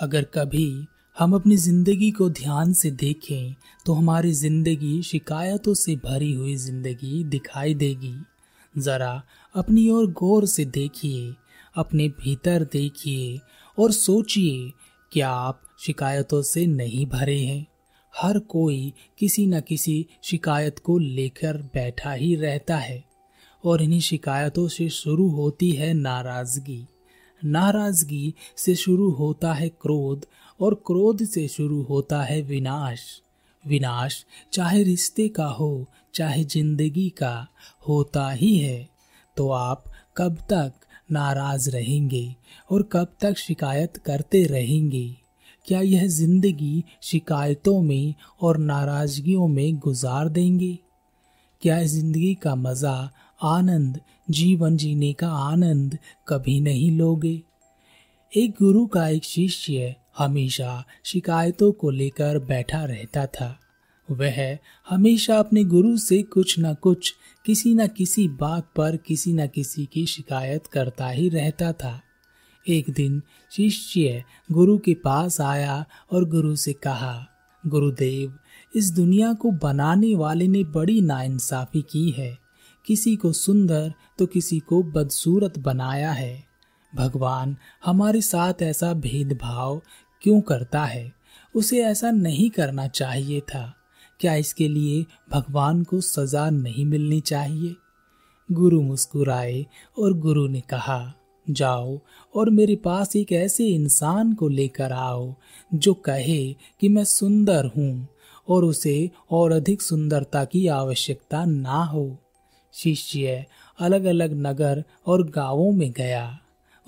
अगर कभी हम अपनी ज़िंदगी को ध्यान से देखें तो हमारी ज़िंदगी शिकायतों से भरी हुई ज़िंदगी दिखाई देगी। जरा अपनी ओर गौर से देखिए, अपने भीतर देखिए और सोचिए, क्या आप शिकायतों से नहीं भरे हैं? हर कोई किसी न किसी शिकायत को लेकर बैठा ही रहता है और इन्हीं शिकायतों से शुरू होती है नाराज़गी। नाराज़गी से शुरू होता है क्रोध और क्रोध से शुरू होता है विनाश। विनाश चाहे रिश्ते का हो, चाहे ज़िंदगी का होता ही है। तो आप कब तक नाराज़ रहेंगे और कब तक शिकायत करते रहेंगे? क्या यह ज़िंदगी शिकायतों में और नाराजगियों में गुजार देंगे? क्या ज़िंदगी का मज़ा आनंद, जीवन जीने का आनंद कभी नहीं लोगे। एक गुरु का एक शिष्य हमेशा शिकायतों को लेकर बैठा रहता था। वह हमेशा अपने गुरु से कुछ न कुछ, किसी न किसी बात पर किसी न किसी की शिकायत करता ही रहता था। एक दिन शिष्य गुरु के पास आया और गुरु से कहा, गुरुदेव, इस दुनिया को बनाने वाले ने बड़ी नाइंसाफी की है। किसी को सुंदर तो किसी को बदसूरत बनाया है। भगवान हमारे साथ ऐसा भेदभाव क्यों करता है? उसे ऐसा नहीं करना चाहिए था। क्या इसके लिए भगवान को सजा नहीं मिलनी चाहिए? गुरु मुस्कुराए और गुरु ने कहा, जाओ और मेरे पास एक ऐसे इंसान को लेकर आओ जो कहे कि मैं सुंदर हूँ और उसे और अधिक सुंदरता की आवश्यकता ना हो। शिष्य अलग अलग नगर और गाँवों में गया।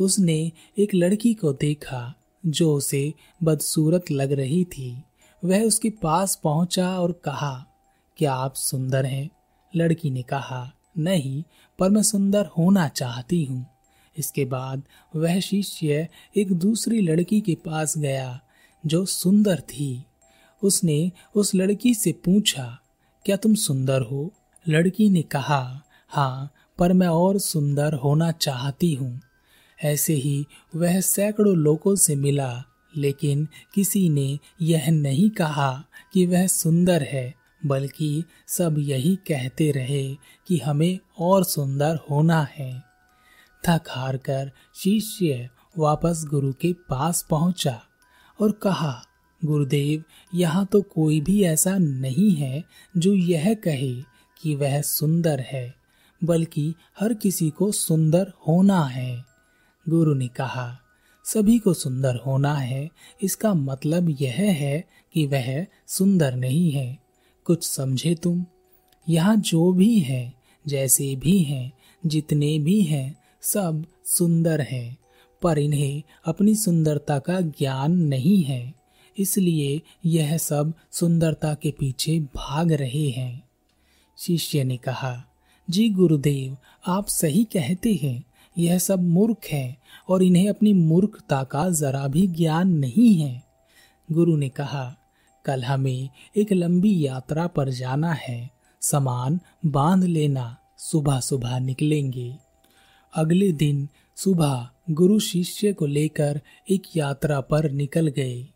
उसने एक लड़की को देखा, जो उसे बदसूरत लग रही थी। वह उसके पास पहुँचा और कहा, क्या आप सुंदर हैं? लड़की ने कहा, नहीं, पर मैं सुंदर होना चाहती हूँ। इसके बाद वह शिष्य एक दूसरी लड़की के पास गया, जो सुंदर थी। उसने उस लड़की से पूछा, क्या तुम सुंदर हो? लड़की ने कहा हाँ पर मैं और सुंदर होना चाहती हूँ। ऐसे ही वह सैकड़ों लोगों से मिला, लेकिन किसी ने यह नहीं कहा कि वह सुंदर है, बल्कि सब यही कहते रहे कि हमें और सुंदर होना है। थक हार कर शिष्य वापस गुरु के पास पहुँचा और कहा, गुरुदेव, यहाँ तो कोई भी ऐसा नहीं है जो यह कहे कि वह सुंदर है, बल्कि हर किसी को सुंदर होना है। गुरु ने कहा, सभी को सुंदर होना है, इसका मतलब यह है कि वह सुंदर नहीं है। कुछ समझे तुम? यहाँ जो भी है, जैसे भी हैं, जितने भी हैं, सब सुंदर हैं, पर इन्हें अपनी सुंदरता का ज्ञान नहीं है। इसलिए यह सब सुंदरता के पीछे भाग रहे हैं। शिष्य ने कहा, जी गुरुदेव, आप सही कहते हैं, यह सब मूर्ख है और इन्हें अपनी मूर्खता का जरा भी ज्ञान नहीं है। गुरु ने कहा, कल हमें एक लंबी यात्रा पर जाना है, सामान बाँध लेना सुबह सुबह निकलेंगे। अगले दिन सुबह गुरु शिष्य को लेकर एक यात्रा पर निकल गए।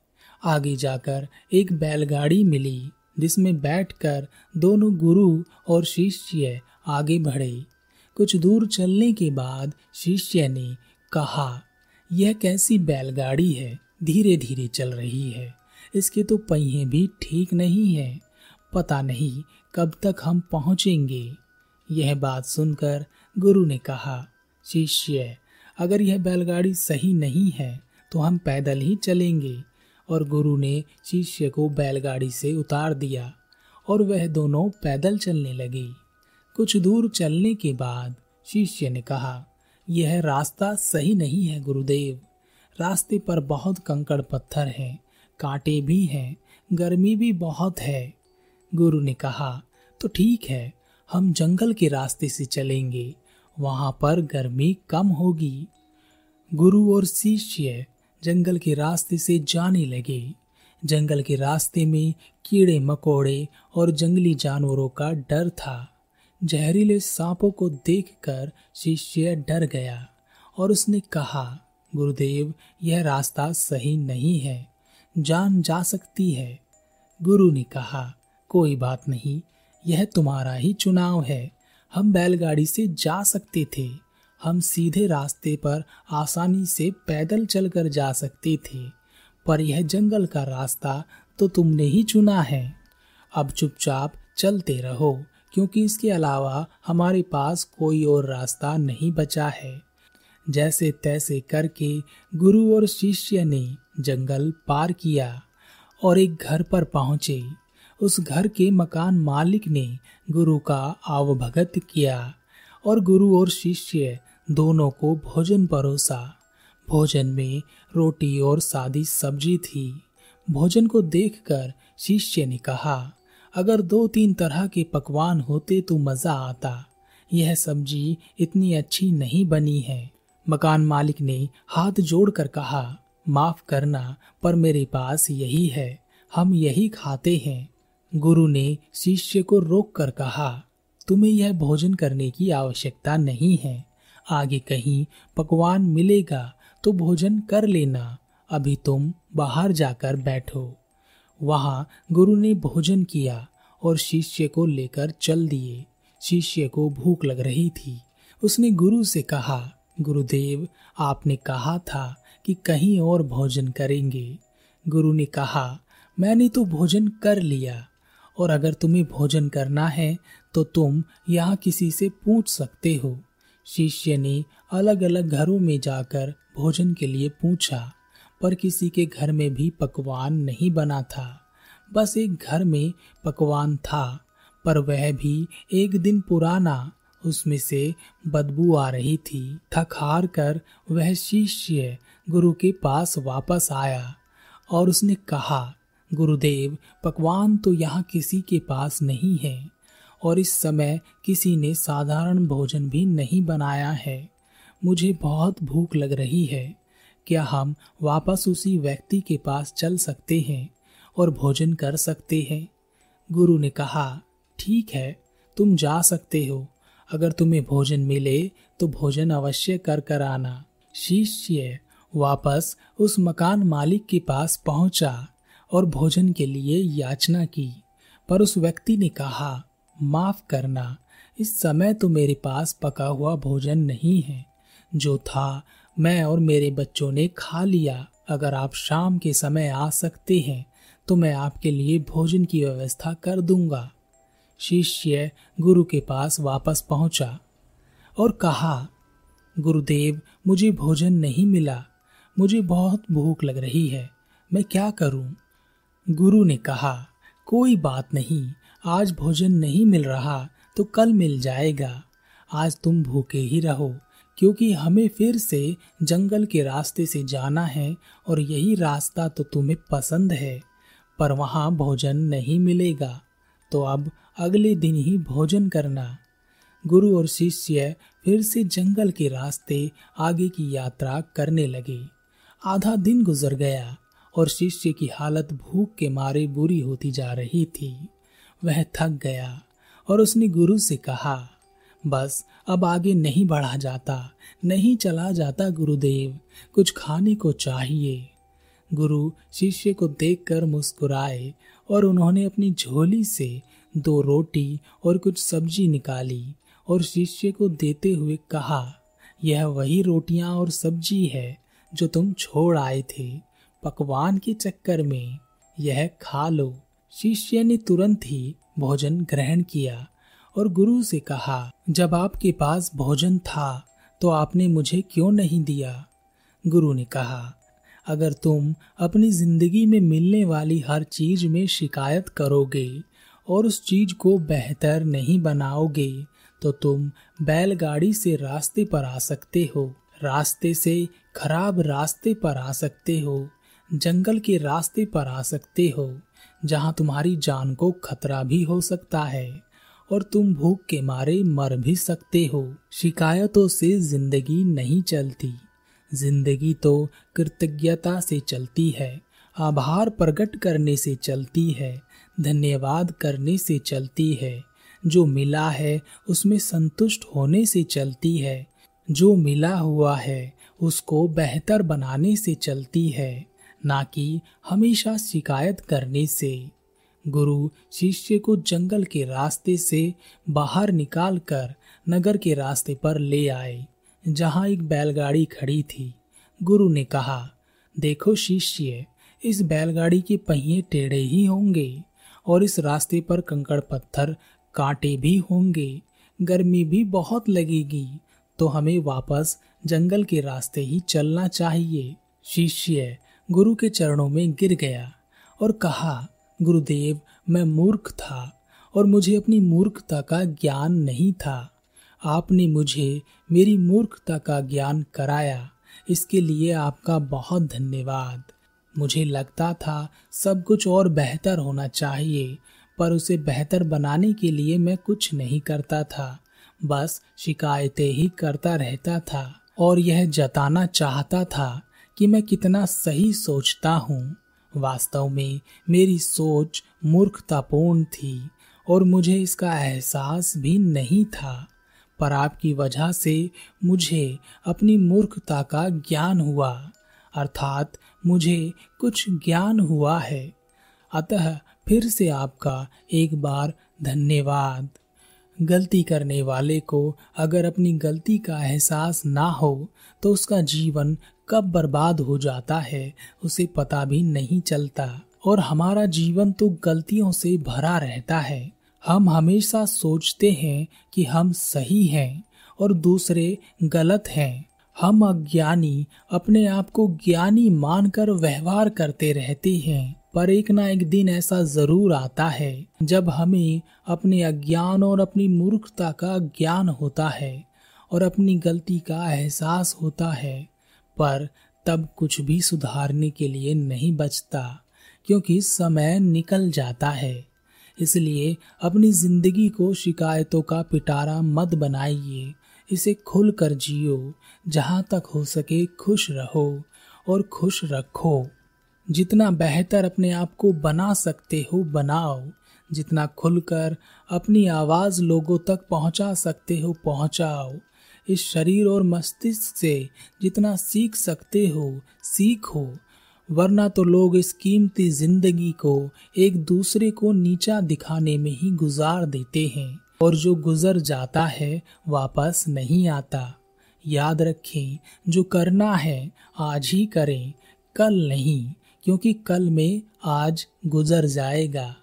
आगे जाकर एक बैलगाड़ी मिली। जिसमें बैठकर दोनों गुरु और शिष्य आगे बढ़े। कुछ दूर चलने के बाद शिष्य ने कहा, यह कैसी बैलगाड़ी है? धीरे धीरे चल रही है। इसके तो पहिए भी ठीक नहीं है। पता नहीं कब तक हम पहुँचेंगे। यह बात सुनकर गुरु ने कहा, शिष्य, अगर यह बैलगाड़ी सही नहीं है तो हम पैदल ही चलेंगे। और गुरु ने शिष्य को बैलगाड़ी से उतार दिया और वह दोनों पैदल चलने लगे। कुछ दूर चलने के बाद शिष्य ने कहा, यह रास्ता सही नहीं है, गुरुदेव। रास्ते पर बहुत कंकड़ पत्थर हैं, कांटे भी हैं, गर्मी भी बहुत है। गुरु ने कहा तो ठीक है, हम जंगल के रास्ते से चलेंगे। वहाँ पर गर्मी कम होगी। गुरु और शिष्य जंगल के रास्ते से जाने लगे। जंगल के रास्ते में कीड़े मकोड़े और जंगली जानवरों का डर था। जहरीले सांपों को देखकर शिष्य डर गया और उसने कहा, गुरुदेव, यह रास्ता सही नहीं है। जान जा सकती है। गुरु ने कहा, कोई बात नहीं, यह तुम्हारा ही चुनाव है। हम बैलगाड़ी से जा सकते थे। हम सीधे रास्ते पर आसानी से पैदल चलकर जा सकते थे, पर यह जंगल का रास्ता तो तुमने ही चुना है। अब चुपचाप चलते रहो, क्योंकि इसके अलावा हमारे पास कोई और रास्ता नहीं बचा है। जैसे तैसे करके गुरु और शिष्य ने जंगल पार किया और एक घर पर पहुँचे। उस घर के मकान मालिक ने गुरु का आवभगत किया। और गुरु और शिष्य दोनों को भोजन परोसा। भोजन में रोटी और सादी सब्ज़ी थी। भोजन को देखकर शिष्य ने कहा, अगर दो तीन तरह के पकवान होते तो मज़ा आता। यह सब्ज़ी इतनी अच्छी नहीं बनी है। मकान मालिक ने हाथ जोड़कर कहा, माफ़ करना, पर मेरे पास यही है। हम यही खाते हैं। गुरु ने शिष्य को रोक कर कहा तुम्हें यह भोजन करने की आवश्यकता नहीं है। आगे कहीं पकवान मिलेगा तो भोजन कर लेना। अभी तुम बाहर जाकर बैठो। वहाँ गुरु ने भोजन किया और शिष्य को लेकर चल दिए। शिष्य को भूख लग रही थी। उसने गुरु से कहा, गुरुदेव, आपने कहा था कि कहीं और भोजन करेंगे। गुरु ने कहा, मैंने तो भोजन कर लिया, और अगर तुम्हें भोजन करना है तो तुम यहाँ किसी से पूछ सकते हो। शिष्य ने अलग अलग घरों में जाकर भोजन के लिए पूछा, पर किसी के घर में भी पकवान नहीं बना था। बस एक घर में पकवान था, पर वह भी एक दिन पुराना, उसमें से बदबू आ रही थी। थक हार कर वह शिष्य गुरु के पास वापस आया और उसने कहा, गुरुदेव, पकवान तो यहाँ किसी के पास नहीं है। और इस समय किसी ने साधारण भोजन भी नहीं बनाया है। मुझे बहुत भूख लग रही है। क्या हम वापस उसी व्यक्ति के पास चल सकते हैं और भोजन कर सकते हैं? गुरु ने कहा, ठीक है, तुम जा सकते हो। अगर तुम्हें भोजन मिले तो भोजन अवश्य कर कर आना। शिष्य वापस उस मकान मालिक के पास पहुँचा और भोजन के लिए याचना की। पर उस व्यक्ति ने कहा माफ़ करना। इस समय तो मेरे पास पका हुआ भोजन नहीं है। जो था, मैं और मेरे बच्चों ने खा लिया। अगर आप शाम के समय आ सकते हैं तो मैं आपके लिए भोजन की व्यवस्था कर दूँगा। शिष्य गुरु के पास वापस पहुँचा और कहा, गुरुदेव, मुझे भोजन नहीं मिला। मुझे बहुत भूख लग रही है। मैं क्या करूँ? गुरु ने कहा, कोई बात नहीं। आज भोजन नहीं मिल रहा तो कल मिल जाएगा। आज तुम भूखे ही रहो, क्योंकि हमें फिर से जंगल के रास्ते से जाना है और यही रास्ता तो तुम्हें पसंद है। पर वहाँ भोजन नहीं मिलेगा तो अब अगले दिन ही भोजन करना। गुरु और शिष्य फिर से जंगल के रास्ते आगे की यात्रा करने लगे। आधा दिन गुजर गया और शिष्य की हालत भूख के मारे बुरी होती जा रही थी। वह थक गया और उसने गुरु से कहा, बस, अब आगे नहीं बढ़ा जाता, नहीं चला जाता गुरुदेव, कुछ खाने को चाहिए। गुरु शिष्य को देखकर मुस्कुराए और उन्होंने अपनी झोली से दो रोटी और कुछ सब्ज़ी निकाली और शिष्य को देते हुए कहा, यह वही रोटियाँ और सब्ज़ी है जो तुम छोड़ आए थे, पकवान के चक्कर में, यह खा लो। शिष्य ने तुरंत ही भोजन ग्रहण किया और गुरु से कहा, जब आपके पास भोजन था तो आपने मुझे क्यों नहीं दिया? गुरु ने कहा, अगर तुम अपनी ज़िंदगी में मिलने वाली हर चीज़ में शिकायत करोगे और उस चीज़ को बेहतर नहीं बनाओगे तो तुम बैलगाड़ी से रास्ते पर आ सकते हो। रास्ते से खराब रास्ते पर आ सकते हो, जंगल के रास्ते पर आ सकते हो जहाँ तुम्हारी जान को खतरा भी हो सकता है और तुम भूख के मारे मर भी सकते हो। शिकायतों से ज़िंदगी नहीं चलती। ज़िंदगी तो कृतज्ञता से चलती है, आभार प्रकट करने से चलती है, धन्यवाद करने से चलती है। जो मिला है, उसमें संतुष्ट होने से चलती है। जो मिला हुआ है, उसको बेहतर बनाने से चलती है। ना कि हमेशा शिकायत करने से। गुरु शिष्य को जंगल के रास्ते से बाहर निकालकर नगर के रास्ते पर ले आए, जहाँ एक बैलगाड़ी खड़ी थी। गुरु ने कहा, देखो शिष्य, इस बैलगाड़ी के पहिए टेढ़े ही होंगे और इस रास्ते पर कंकड़ पत्थर कांटे भी होंगे। गर्मी भी बहुत लगेगी तो हमें वापस जंगल के रास्ते ही चलना चाहिए। शिष्य गुरु के चरणों में गिर गया और कहा, गुरुदेव, मैं मूर्ख था और मुझे अपनी मूर्खता का ज्ञान नहीं था। आपने मुझे मेरी मूर्खता का ज्ञान कराया। इसके लिए आपका बहुत धन्यवाद। मुझे लगता था सब कुछ और बेहतर होना चाहिए, पर उसे बेहतर बनाने के लिए मैं कुछ नहीं करता था। बस शिकायतें ही करता रहता था और यह जताना चाहता था कि मैं कितना सही सोचता हूँ। वास्तव में मेरी सोच मूर्खतापूर्ण थी और मुझे इसका एहसास भी नहीं था, पर आपकी वजह से मुझे अपनी मूर्खता का ज्ञान हुआ, अर्थात मुझे कुछ ज्ञान हुआ है। अतः फिर से आपका एक बार धन्यवाद। गलती करने वाले को अगर अपनी गलती का एहसास ना हो तो उसका जीवन कब बर्बाद हो जाता है, उसे पता भी नहीं चलता। और हमारा जीवन तो गलतियों से भरा रहता है। हम हमेशा सोचते हैं कि हम सही हैं और दूसरे गलत हैं। हम अज्ञानी अपने आप को ज्ञानी मानकर व्यवहार करते रहते हैं। पर एक ना एक दिन ऐसा ज़रूर आता है, जब हमें अपने अज्ञान और अपनी मूर्खता का ज्ञान होता है और अपनी गलती का एहसास होता है। पर तब कुछ भी सुधारने के लिए नहीं बचता, क्योंकि समय निकल जाता है। इसलिए अपनी ज़िंदगी को शिकायतों का पिटारा मत बनाइए। इसे खुल कर जियो, जहाँ तक हो सके खुश रहो और खुश रखो। जितना बेहतर अपने आप को बना सकते हो, बनाओ। जितना खुलकर अपनी आवाज़ लोगों तक पहुँचा सकते हो, पहुंचाओ। इस शरीर और मस्तिष्क से जितना सीख सकते हो, सीखो। वरना तो लोग इस कीमती ज़िंदगी को एक दूसरे को नीचा दिखाने में ही गुजार देते हैं और जो गुजर जाता है, वापस नहीं आता। याद रखें, जो करना है, आज ही करें, कल नहीं, क्योंकि कल में आज गुजर जाएगा।